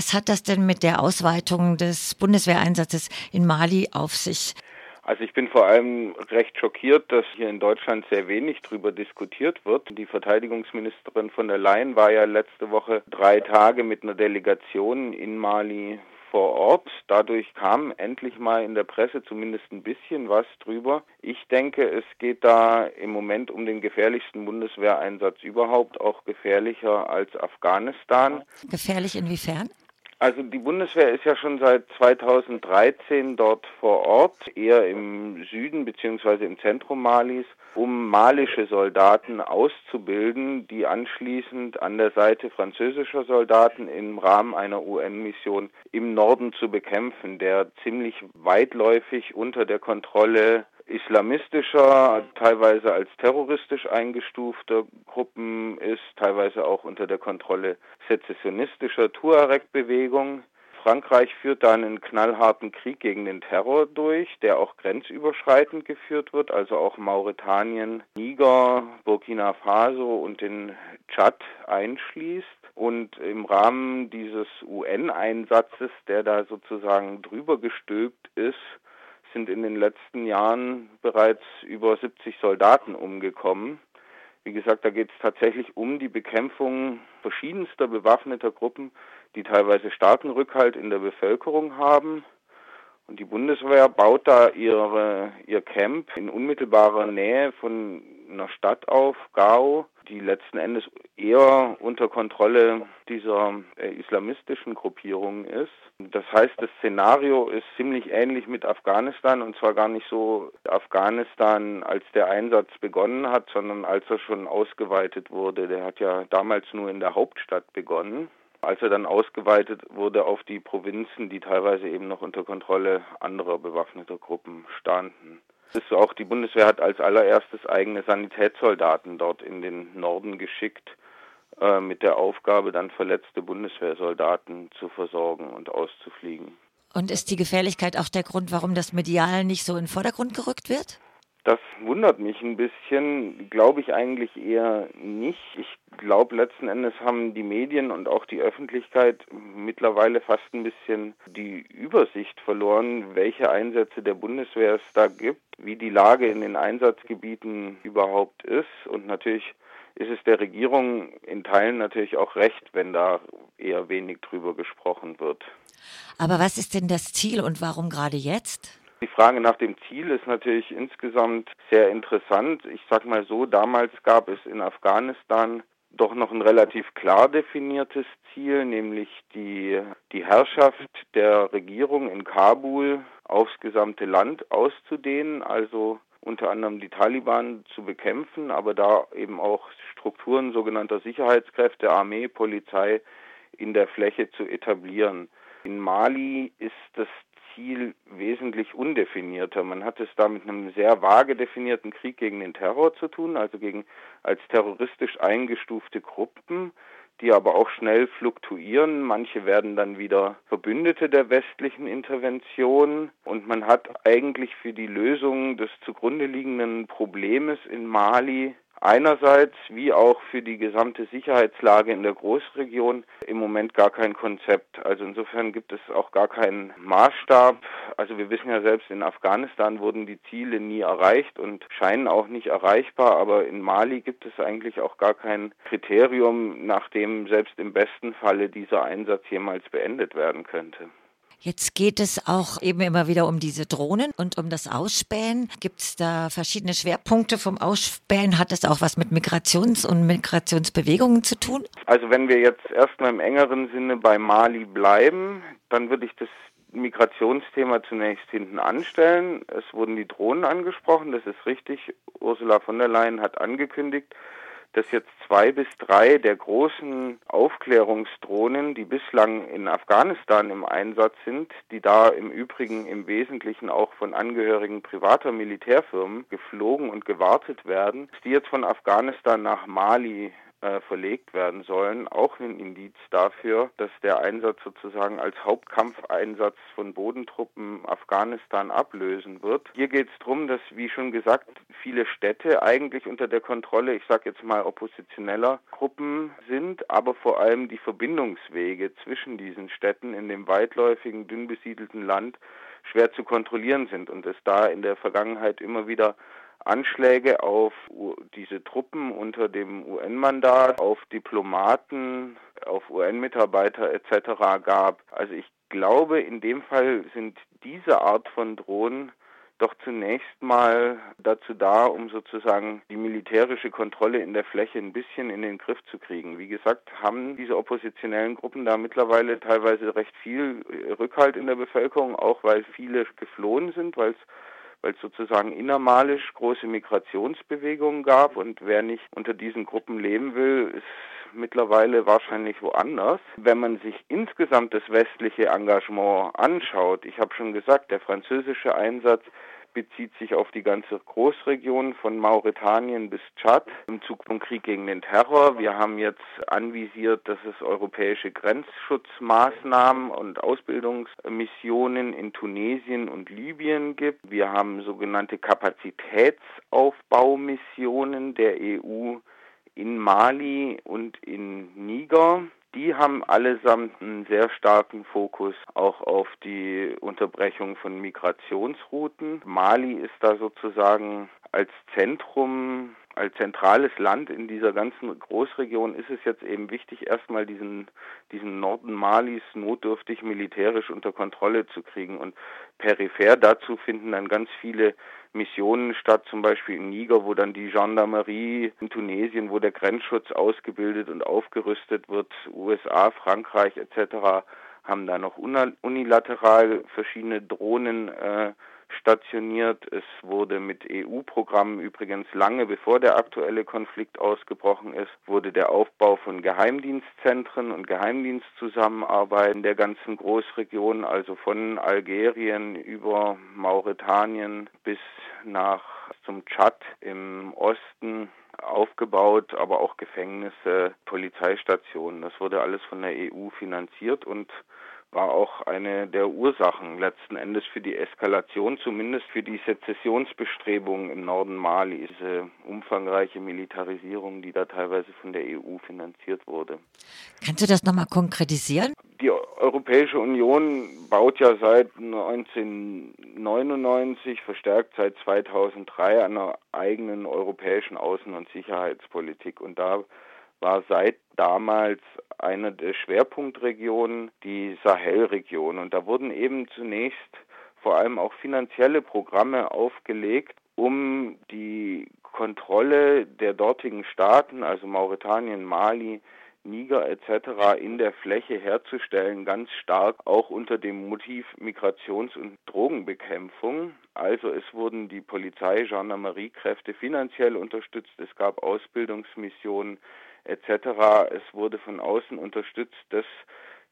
Was hat das denn mit der Ausweitung des Bundeswehreinsatzes in Mali auf sich? Also ich bin vor allem recht schockiert, dass hier in Deutschland sehr wenig darüber diskutiert wird. Die Verteidigungsministerin von der Leyen war ja letzte Woche drei Tage mit einer Delegation in Mali vor Ort. Dadurch kam endlich mal in der Presse zumindest ein bisschen was drüber. Ich denke, es geht da im Moment um den gefährlichsten Bundeswehreinsatz überhaupt, auch gefährlicher als Afghanistan. Gefährlich inwiefern? Also die Bundeswehr ist ja schon seit 2013 dort vor Ort, eher im Süden beziehungsweise im Zentrum Malis, um malische Soldaten auszubilden, die anschließend an der Seite französischer Soldaten im Rahmen einer UN-Mission im Norden zu bekämpfen, der ziemlich weitläufig unter der Kontrolle islamistischer, teilweise als terroristisch eingestufter Gruppen ist, teilweise auch unter der Kontrolle sezessionistischer Tuareg-Bewegung. Frankreich führt da einen knallharten Krieg gegen den Terror durch, der auch grenzüberschreitend geführt wird, also auch Mauretanien, Niger, Burkina Faso und den Tschad einschließt. Und im Rahmen dieses UN-Einsatzes, der da sozusagen drüber gestülpt ist, sind in den letzten Jahren bereits über 70 Soldaten umgekommen. Wie gesagt, da geht es tatsächlich um die Bekämpfung verschiedenster bewaffneter Gruppen, die teilweise starken Rückhalt in der Bevölkerung haben. Und die Bundeswehr baut da ihre, ihr Camp in unmittelbarer Nähe von einer Stadt auf, Gao, die letzten Endes eher unter Kontrolle dieser äh, islamistischen Gruppierung ist. Das heißt, das Szenario ist ziemlich ähnlich mit Afghanistan und zwar gar nicht so Afghanistan, als der Einsatz begonnen hat, sondern als er schon ausgeweitet wurde. Der hat ja damals nur in der Hauptstadt begonnen. Als er dann ausgeweitet wurde auf die Provinzen, die teilweise eben noch unter Kontrolle anderer bewaffneter Gruppen standen. Ist auch die Bundeswehr hat als allererstes eigene Sanitätssoldaten dort in den Norden geschickt, äh, mit der Aufgabe, dann verletzte Bundeswehrsoldaten zu versorgen und auszufliegen. Und ist die Gefährlichkeit auch der Grund, warum das medial nicht so in den Vordergrund gerückt wird? Das wundert mich ein bisschen, glaube ich eigentlich eher nicht. Ich glaube, letzten Endes haben die Medien und auch die Öffentlichkeit mittlerweile fast ein bisschen die Übersicht verloren, welche Einsätze der Bundeswehr es da gibt, wie die Lage in den Einsatzgebieten überhaupt ist. Und natürlich ist es der Regierung in Teilen natürlich auch recht, wenn da eher wenig drüber gesprochen wird. Aber was ist denn das Ziel und warum gerade jetzt? Die Frage nach dem Ziel ist natürlich insgesamt sehr interessant. Ich sag mal so, damals gab es in Afghanistan doch noch ein relativ klar definiertes Ziel, nämlich die, die Herrschaft der Regierung in Kabul aufs gesamte Land auszudehnen, also unter anderem die Taliban zu bekämpfen, aber da eben auch Strukturen sogenannter Sicherheitskräfte, Armee, Polizei in der Fläche zu etablieren. In Mali ist das Ziel wesentlich undefinierter. Man hat es da mit einem sehr vage definierten Krieg gegen den Terror zu tun, also gegen als terroristisch eingestufte Gruppen, die aber auch schnell fluktuieren. Manche werden dann wieder Verbündete der westlichen Intervention und man hat eigentlich für die Lösung des zugrunde liegenden Problems in Mali einerseits wie auch für die gesamte Sicherheitslage in der Großregion im Moment gar kein Konzept. Also insofern gibt es auch gar keinen Maßstab. Also wir wissen ja selbst, in Afghanistan wurden die Ziele nie erreicht und scheinen auch nicht erreichbar, aber in Mali gibt es eigentlich auch gar kein Kriterium, nach dem selbst im besten Falle dieser Einsatz jemals beendet werden könnte. Jetzt geht es auch eben immer wieder um diese Drohnen und um das Ausspähen. Gibt es da verschiedene Schwerpunkte vom Ausspähen? Hat das auch was mit Migrations- und Migrationsbewegungen zu tun? Also wenn wir jetzt erstmal im engeren Sinne bei Mali bleiben, dann würde ich das Migrationsthema zunächst hinten anstellen. Es wurden die Drohnen angesprochen, das ist richtig. Ursula von der Leyen hat angekündigt, dass jetzt zwei bis drei der großen Aufklärungsdrohnen, die bislang in Afghanistan im Einsatz sind, die da im Übrigen im Wesentlichen auch von Angehörigen privater Militärfirmen geflogen und gewartet werden, die jetzt von Afghanistan nach Mali äh, verlegt werden sollen, auch ein Indiz dafür, dass der Einsatz sozusagen als Hauptkampfeinsatz von Bodentruppen Afghanistan ablösen wird. Hier geht es darum, dass, wie schon gesagt, viele Städte eigentlich unter der Kontrolle, ich sage jetzt mal oppositioneller Gruppen sind, aber vor allem die Verbindungswege zwischen diesen Städten in dem weitläufigen, dünn besiedelten Land schwer zu kontrollieren sind und es da in der Vergangenheit immer wieder Anschläge auf diese Truppen unter dem UN-Mandat, auf Diplomaten, auf UN-Mitarbeiter etc. gab. Also ich glaube, in dem Fall sind diese Art von Drohnen doch zunächst mal dazu da, um sozusagen die militärische Kontrolle in der Fläche ein bisschen in den Griff zu kriegen. Wie gesagt, haben diese oppositionellen Gruppen da mittlerweile teilweise recht viel Rückhalt in der Bevölkerung, auch weil viele geflohen sind, weil es weil es sozusagen innermalisch große Migrationsbewegungen gab und wer nicht unter diesen Gruppen leben will, ist mittlerweile wahrscheinlich woanders. Wenn man sich insgesamt das westliche Engagement anschaut, ich habe schon gesagt, der französische Einsatz bezieht sich auf die ganze Großregion von Mauretanien bis Tschad im Zug vom Krieg gegen den Terror. Wir haben jetzt anvisiert, dass es europäische Grenzschutzmaßnahmen und Ausbildungsmissionen in Tunesien und Libyen gibt. Wir haben sogenannte Kapazitätsaufbaumissionen der EU in Mali und in Niger. Die haben allesamt einen sehr starken Fokus auch auf die Unterbrechung von Migrationsrouten. Mali ist da sozusagen als Zentrum, als zentrales Land in dieser ganzen Großregion ist es jetzt eben wichtig, erstmal diesen, diesen Norden Malis notdürftig militärisch unter Kontrolle zu kriegen. Und peripher dazu finden dann ganz viele Missionen statt, zum Beispiel in Niger, wo dann die Gendarmerie in Tunesien, wo der Grenzschutz ausgebildet und aufgerüstet wird, USA, Frankreich etc. haben da noch unilateral verschiedene Drohnen äh, stationiert. Es wurde mit EU-Programmen übrigens lange bevor der aktuelle Konflikt ausgebrochen ist, wurde der Aufbau von Geheimdienstzentren und Geheimdienstzusammenarbeit in der ganzen Großregion, also von Algerien über Mauretanien bis nach zum Tschad im Osten aufgebaut, aber auch Gefängnisse, Polizeistationen. Das wurde alles von der EU finanziert und war auch eine der Ursachen letzten Endes für die Eskalation, zumindest für die Sezessionsbestrebungen im Norden Mali, diese umfangreiche Militarisierung, die da teilweise von der EU finanziert wurde. Kannst du das nochmal konkretisieren? Die Europäische Union baut ja seit 1999, verstärkt seit 2003, einer eigenen europäischen Außen- und Sicherheitspolitik. Und da war seit damals eine der Schwerpunktregionen die Sahelregion. Und da wurden eben zunächst vor allem auch finanzielle Programme aufgelegt, um die Kontrolle der dortigen Staaten, also Mauretanien, Mali, Niger etc. in der Fläche herzustellen, ganz stark auch unter dem Motiv Migrations- und Drogenbekämpfung. Also es wurden die Polizei, Gendarmeriekräfte finanziell unterstützt, es gab Ausbildungsmissionen, etc. Es wurde von außen unterstützt, dass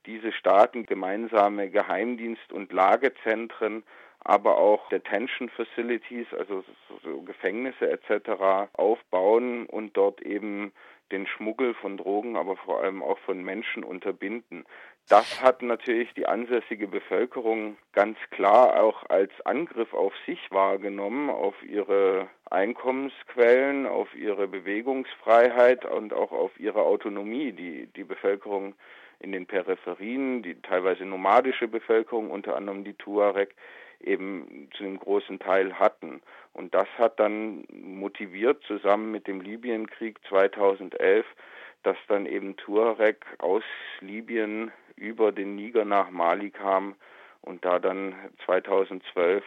diese Staaten gemeinsame Geheimdienst- und Lagezentren, aber auch Detention Facilities, also so Gefängnisse etc. aufbauen und dort eben den Schmuggel von Drogen, aber vor allem auch von Menschen unterbinden. Das hat natürlich die ansässige Bevölkerung ganz klar auch als Angriff auf sich wahrgenommen, auf ihre Einkommensquellen, auf ihre Bewegungsfreiheit und auch auf ihre Autonomie. Die, die Bevölkerung in den Peripherien, die teilweise nomadische Bevölkerung, unter anderem die Tuareg, eben zu einem großen Teil hatten. Und das hat dann motiviert, zusammen mit dem Libyenkrieg 2011, dass dann eben Tuareg aus Libyen über den Niger nach Mali kam und da dann 2012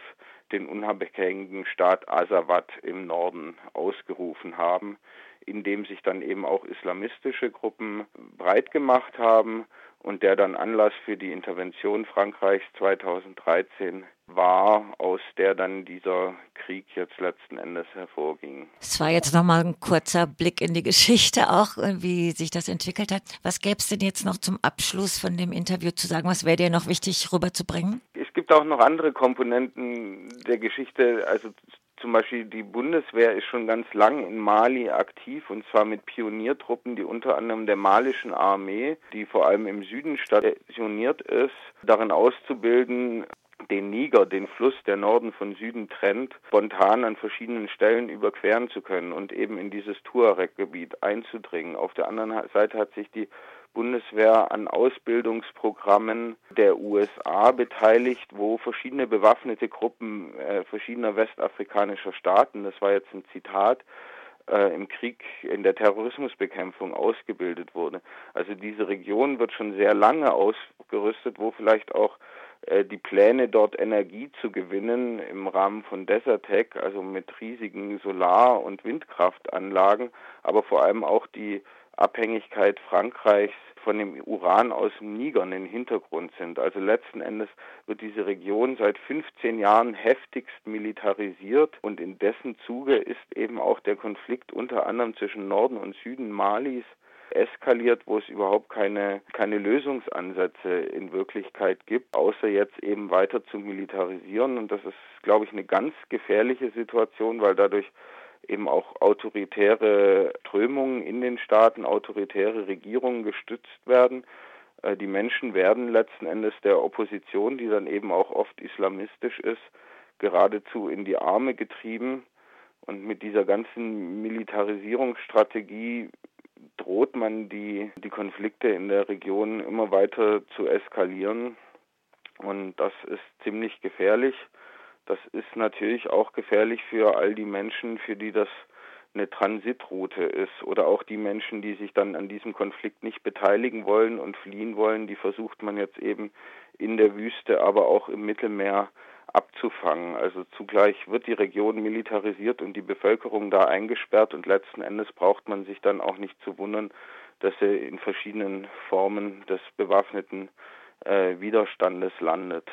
den unabhängigen Staat Azawad im Norden ausgerufen haben, in dem sich dann eben auch islamistische Gruppen breit gemacht haben und der dann Anlass für die Intervention Frankreichs 2013 war, aus der dann dieser Krieg jetzt letzten Endes hervorging. Es war jetzt nochmal ein kurzer Blick in die Geschichte auch, wie sich das entwickelt hat. Was gäbe es denn jetzt noch zum Abschluss von dem Interview zu sagen? Was wäre dir noch wichtig rüberzubringen? Es gibt auch noch andere Komponenten der Geschichte. Also zum Beispiel die Bundeswehr ist schon ganz lang in Mali aktiv und zwar mit Pioniertruppen, die unter anderem der malischen Armee, die vor allem im Süden stationiert ist, darin auszubilden, den Niger, den Fluss, der Norden von Süden trennt, spontan an verschiedenen Stellen überqueren zu können und eben in dieses Tuareg-Gebiet einzudringen. Auf der anderen Seite hat sich die Bundeswehr an Ausbildungsprogrammen der USA beteiligt, wo verschiedene bewaffnete Gruppen äh, verschiedener westafrikanischer Staaten, das war jetzt ein Zitat, äh, im Krieg in der Terrorismusbekämpfung ausgebildet wurde. Also diese Region wird schon sehr lange ausgerüstet, wo vielleicht auch äh, die Pläne, dort Energie zu gewinnen im Rahmen von Desertec, also mit riesigen Solar- und Windkraftanlagen, aber vor allem auch die Abhängigkeit Frankreichs von dem Uran aus dem Niger in den Hintergrund sind. Also letzten Endes wird diese Region seit 15 Jahren heftigst militarisiert und in dessen Zuge ist eben auch der Konflikt unter anderem zwischen Norden und Süden Malis eskaliert, wo es überhaupt keine, keine Lösungsansätze in Wirklichkeit gibt, außer jetzt eben weiter zu militarisieren. Und das ist, glaube ich, eine ganz gefährliche Situation, weil dadurch eben auch autoritäre Strömungen in den Staaten, autoritäre Regierungen gestützt werden. Äh, die Menschen werden letzten Endes der Opposition, die dann eben auch oft islamistisch ist, geradezu in die Arme getrieben. Und mit dieser ganzen Militarisierungsstrategie droht man die, die Konflikte in der Region immer weiter zu eskalieren. Und das ist ziemlich gefährlich. Das ist natürlich auch gefährlich für all die Menschen, für die das eine Transitroute ist oder auch die Menschen, die sich dann an diesem Konflikt nicht beteiligen wollen und fliehen wollen, die versucht man jetzt eben in der Wüste, aber auch im Mittelmeer abzufangen. Also zugleich wird die Region militarisiert und die Bevölkerung da eingesperrt und letzten Endes braucht man sich dann auch nicht zu wundern, dass er in verschiedenen Formen des bewaffneten äh, Widerstandes landet.